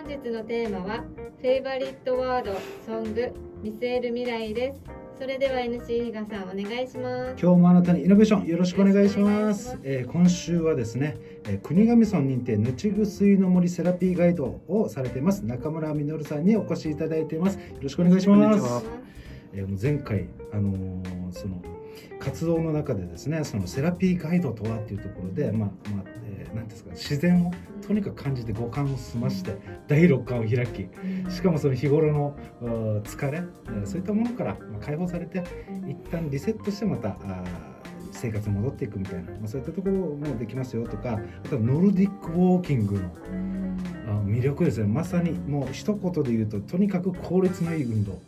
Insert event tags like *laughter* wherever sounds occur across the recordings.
本日のテーマはフェイバリットワードソング見据える未来です。それでは NC 比嘉さんお願いします。今日もあなたにイノベーションよろしくお願いします。えー今週はですね、えー国頭村認定ぬちぐすいの森セラピーガイドをされています中村実さんにお越しいただいています。よろしくお願いします。えー前回あのーその活動の中でですねそのセラピーガイドとはっていうところでまあまあ、えーなんていうんですか自然をとにかく感じて五感を済まして第六感を開きしかもその日頃の疲れ、えーそういったものからまあ解放されて一旦リセットしてまた生活に戻っていくみたいな、まあ、そういったところもできますよとかあとはノルディックウォーキングのあ魅力ですね。まさにもう一言で言うととにかく効率のいい運動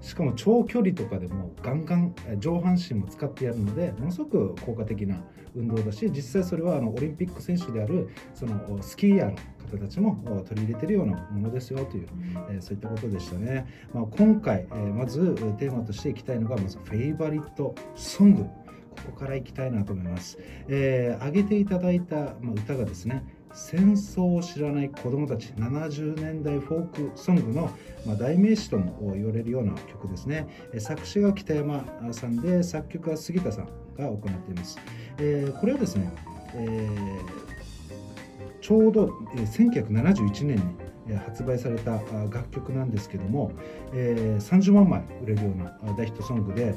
しかも長距離とかでもガンガンえ上半身も使ってやるのでものすごく効果的な運動だし実際それはあのオリンピック選手であるそのスキーヤーの方たちもお取り入れてるようなものですよというえーそういったことでしたね、まあ、今回、えーまずえーテーマとしていきたいのがまずフェイバリットソング。ここからいきたいなと思います、えー、挙げていただいた、まあ、歌がですね戦争を知らない子どもたち70年代フォークソングの、ま、代名詞とも言われるような曲ですね。作詞が北山さんで作曲は杉田さんが行っています、えーこれはですね、えーちょうど1971年に発売された楽曲なんですけども、えー30万枚売れるような大ヒットソングで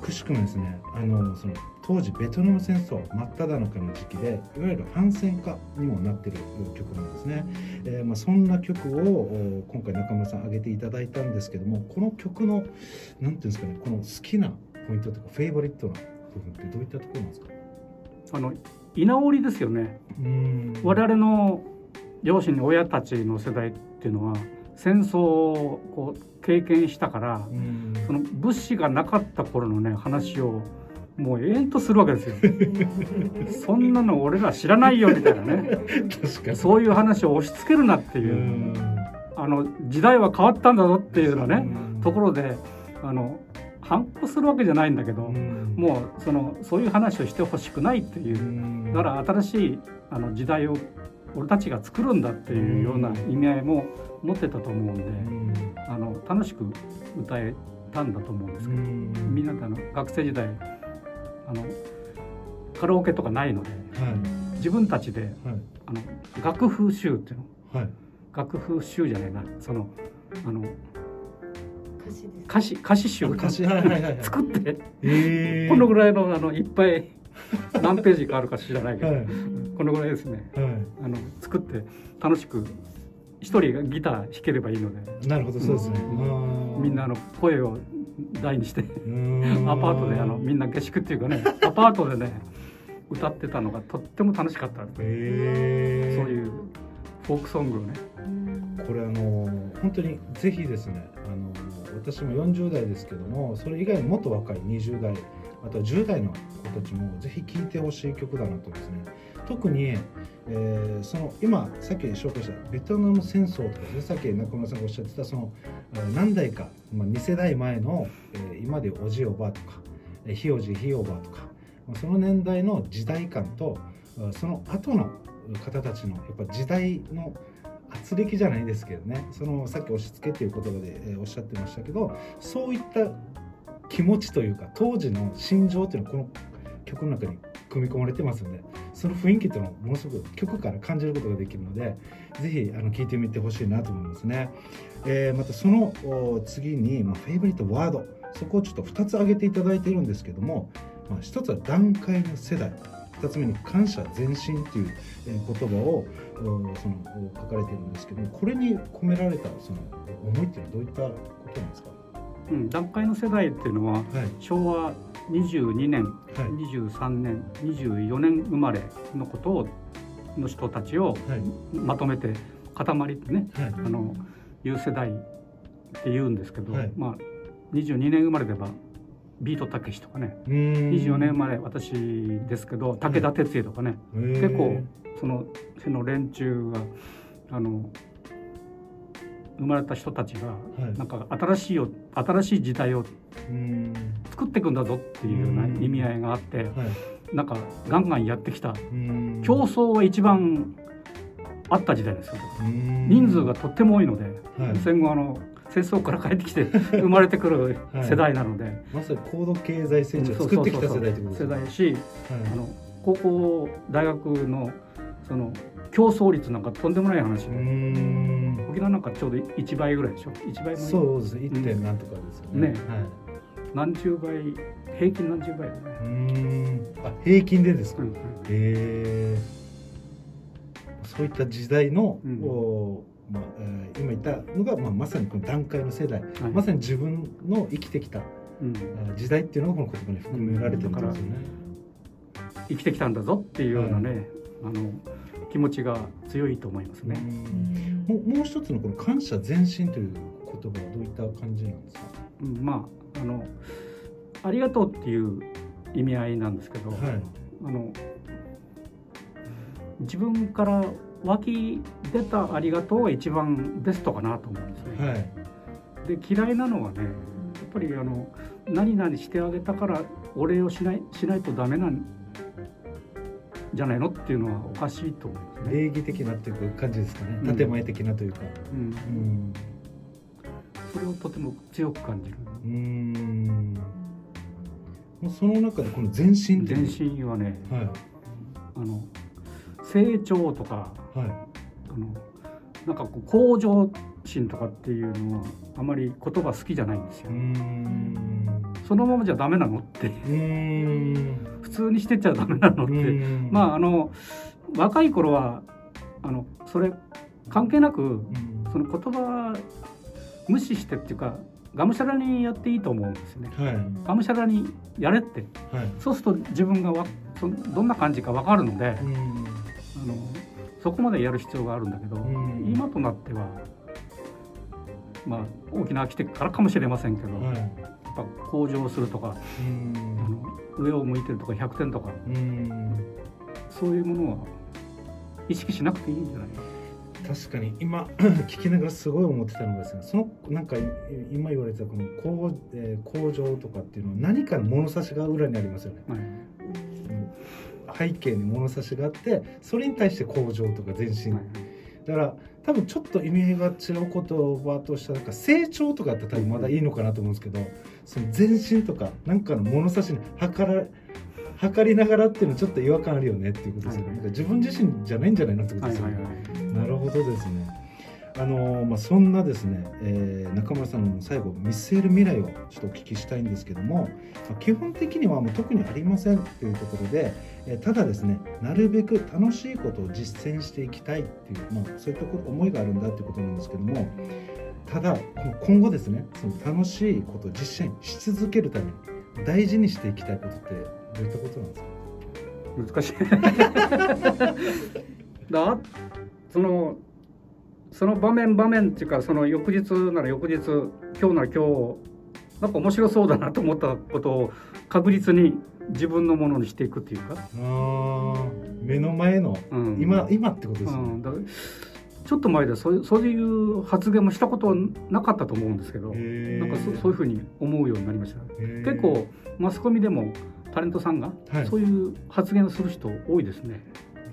くしくもですねあのその当時ベトナム戦争真っ只中の時期でいわゆる反戦歌にもなっている曲なんですね、えーまあ、そんな曲をお今回中村さん挙げていただいたんですけどもこの曲のなんていうんですかねこの好きなポイントとかフェイバリットな部分ってどういったところなんですか？あの居直りですよね。我々の両親親たちの世代っていうのは戦争をこう経験したからうーん。その物資がなかった頃のね話をもう永遠とするわけですよ。*laughs* そんなの俺ら知らないよみたいなね。*laughs* 確かに。そういう話を押し付けるなってう。いう、ん。あの時代は変わったんだぞっていうようなねうん。ところであの反抗するわけじゃないんだけど、うん。もうそのそういう話をしてほしくないっていう。うん。だから新しいあの時代を俺たちが作るんだっていうような意味合いも持ってたと思うんで、うん。あの楽しく歌えたんだと思うんですけど、うん。みんなであの学生時代あのカラオケとかないのではい。自分たちではい。あの楽譜集っていうのはい。楽譜集じゃないなそのあの歌詞歌詞歌詞集を歌詞。はいはいはいはい。*laughs* 作ってえー。このぐらいのあのいっぱい何ページかあるか知らないけど、はいこのぐらいですね。はあの作って楽しく一人がギター弾ければいいので。いなるほどそうですね。うん。みんなあの声を大にしてアアパートであのみんな下宿っていうかねアパートでね歌ってたのがとっても楽しかったえー。そういうフォークソングをね。これあの本当にぜひですねあの私も40代ですけどもそれ以外にもっと若い20代あとは10代の子たちもぜひ聴いてほしい曲だなとですね特に、えーその今さっき紹介したベトナム戦争とかさっき中村さんがおっしゃってたその何代か、まあ、2世代前の、えー今でおじおばとかひおじひおばとかその年代の時代感とその後の方たちのやっぱ時代の圧力じゃないですけどねそのさっき押し付けっていう言葉で、えーおっしゃってましたけどそういった気持ちというか当時の心情っていうのはこの曲の中に組み込まれてますのでその雰囲気っていうのをものすごく曲から感じることができるのでぜひあの聞いてみてほしいなと思いますね、えーまたそのお次に、まあ、フェイブリットワードそこをちょっと2つ挙げていただいているんですけども、まあ、1つは段階の世代。2つ目に感謝前進っていうえー言葉をおそのお書かれているんですけどもこれに込められたその思いっていうのはどういったことなんですか？うん、段階の世代っていうのははい。昭和22年はい。23年24年生まれのことをの人たちをはい。まとめて塊ってねはい。あのいう世代って言うんですけど、はい。まあ22年生まれればビートたけしとかねうーん。24年生まれ私ですけど武田鉄矢とかね、結構そのその連中があの生まれた人たちが、はい。なんか新しいよ新しい時代を作っていくんだぞっていうようなうん。意味合いがあってはい。なんかガンガンやってきた。競争は一番あった時代ですよ。人人数がとっても多いので、はい。戦後あの戦争から帰ってきて生まれてくる世代なので、まさに高度経済成長を作ってきた世代ってことですね。世代しあはの高校大学のその競争率なんかとんでもない話沖縄なんかちょうど1倍ぐらいでしょ？1倍もそうですね。1. 点なんとかですよね。ね。はい。何十倍平均何十倍でね、うーん。あ平均でですか、うん。へえそういった時代の、うん。おまあえー今言ったのが、まあ、まさにこの段階の世代、はい。まさに自分の生きてきたうん。あ時代っていうのがこの言葉に含められてるんですよね。生きてきたんだぞっていうようなね、あの気持ちが強いと思いますね。うんもうもう一つのこの感謝前進という言葉はどういった感じなんですか？うんまああのありがとうっていう意味合いなんですけど、はい。あの自分から湧き出たありがとうが一番ベストかなと思うんですね。はい。で嫌いなのはねやっぱりあの何々してあげたからお礼をしないしないとダメなんじゃないの？っていうのはおかしいと思うんですね。礼儀的なっていう感じですかね。うん建前的なというか。うんうん。それをとても強く感じる。うーん。もうその中でこの前進っていう前進はねはいあの成長とかはい。あのなんかこう向上心とかっていうのはあまり言葉好きじゃないんですよ。そのままじゃダメなのって。普通にしてちゃダメなのって、うんまああの若い頃はあのそれ関係なくうんその言葉無視してっていうかがむしゃらにやっていいと思うんですよね。はいがむしゃらにやれってはい。そうすると自分がわそどんな感じか分かるのであうん。のそこまでやる必要があるんだけど、うん今となってはまあ大きな飽きてからかもしれませんけど、はい。やっぱ向上するとかうあん。の上を向いてるとか100点とかうん。そういうものは意識しなくていいんじゃない？確かに今 *clears throat* 聞きながらすごい思ってたのがですねそのなんかい今言われてたこの工,、えー工場とかっていうのは何かの物差しが裏にありますよねはい背景に物差しがあってそれに対して工場とか前進、はいだから多分ちょっと意味合いが違う言葉としてはなんか成長とかって多分まだいいのかなと思うんですけどその前進とかなんかの物差しに測ら測りながらっていうのはちょっと違和感あるよねっていうことですよね、はいなんか自分自身じゃないんじゃないのってことはいですよね、はいはい。なるほどですね。あのまあ、そんなですね、えー中村さんの最後見据える未来をちょっとお聞きしたいんですけども、ま、基本的にはもう特にありませんというところで、えーただですねなるべく楽しいことを実践していきたいっていう、まあ、そういった思いがあるんだということなんですけどもただ今後ですねその楽しいことを実践し続けるために大事にしていきたいことってどういったことなんですか？難しい。*laughs* *laughs* だそのその場面場面っていうかその翌日なら翌日今日なら今日なんか面白そうだなと思ったことを確実に自分のものにしていくっていうか、目の前のうん、今,、今ってことですね。うん、ちょっと前でそういうそういう発言もしたことはなかったと思うんですけど、なんかそそういうふうに思うようになりました。結構マスコミでもタレントさんがはい。そういう発言をする人多いですね。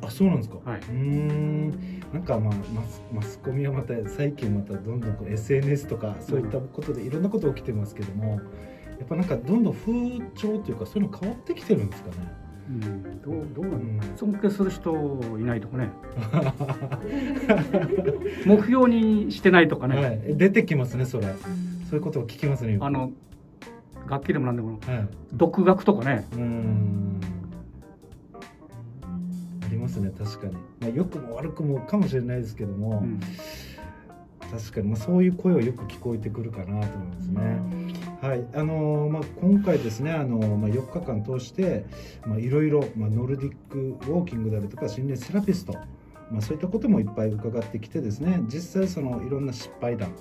あそうなんですか、はい。うーん。なんかまあマスマスコミはまた最近またどんどんこう SNS とかそういったことでいろんなこと起きてますけどもやっぱなんかどんどん風潮というかそういうの変わってきてるんですかね。うん、どうどうなのうん。尊敬する人いないとかね。目標にしてないとかね、はい、出てきますねそれ。そういうことを聞きますねあの楽器でも何でも。はい。独学とかね。うーんありますね確かに、まあ、良くも悪くもかもしれないですけども、うん。確かに、まあ、そういう声はよく聞こえてくるかなと思いますね。はい、あのーまあ、今回ですね、あのーまあ、4日間通して、まあ、いろいろ、まあ、ノルディックウォーキングであるとか心霊セラピスト、まあ、そういったこともいっぱい伺ってきてですね実際そのいろんな失敗談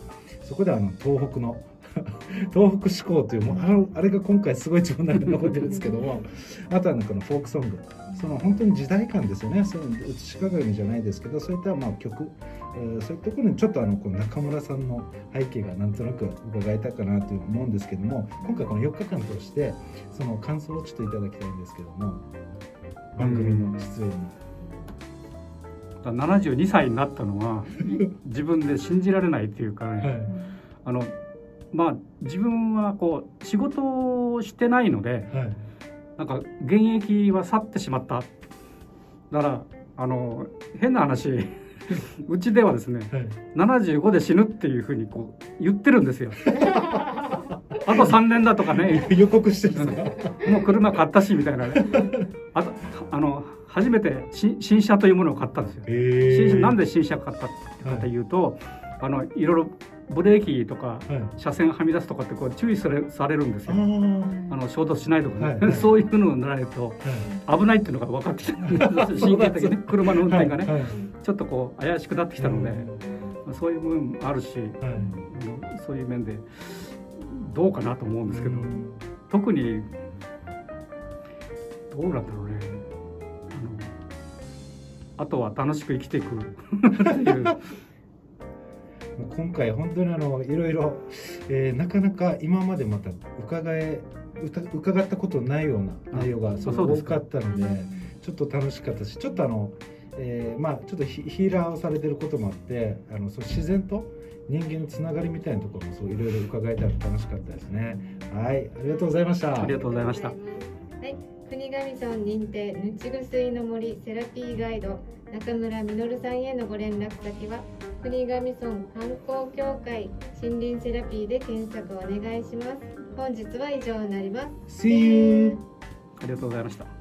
そこであの東北の *laughs* 東北思考というもうあれが今回すごい一番中に残ってるんですけども *laughs* あとはなんかこのフォークソングその本当に時代感ですよね。そういう写し鏡じゃないですけどそういったまあ曲えーそういったところにちょっとあのこう中村さんの背景がなんとなく伺えたかなという思うんですけども今回この4日間通してその感想をちょっといただきたいんですけども番組の出演に、だから72歳になったのは *laughs* 自分で信じられないっていうかね、はい。あのまあ自分はこう仕事をしてないのではいなんか現役は去ってしまった。だからあの変な話 *laughs* うちではですねはい。75で死ぬっていうふうにこう言ってるんですよ。*laughs* あと3年だとかね。*laughs* 予告してるんですか？もう車買ったしみたいなね。あとあの初めて新新車というものを買ったんですよ。え新車なんで新車買ったかというと、あのいろいろブレーキとかはい。車線はみ出すとかってこう注意されされるんですあよ。ー。あの衝突しないとかね、はいはい。*laughs* そういうのにならないとは危ないっていうのが分かってきた。*laughs* 神経的に車の運い転がね、はい。ちょっとこう怪しくなってきたので、まあそういう部分もあるし、はい。そういう面でどうかなと思うんですけど、うん。特にどうなんだろうね。あのあとは楽しく生きていくっていう *laughs* もう今回本当にあのいろいろ、えーなかなか今までまた伺え歌伺ったことないような内容がすごい多かったのでちょっと楽しかったしちょっとあの、えーまあちょっとヒヒーラーをされてることもあってあのそう自然と人間のつながりみたいなところもそういろいろ伺えたら楽しかったですね。はいありがとうございました。ありがとうございました。はい、国頭村認定ぬちぐすいの森セラピーガイド中村実さんへのご連絡先は国頭村観光協会森林セラピーで検索をお願いします。本日は以上になります。See you! ありがとうございました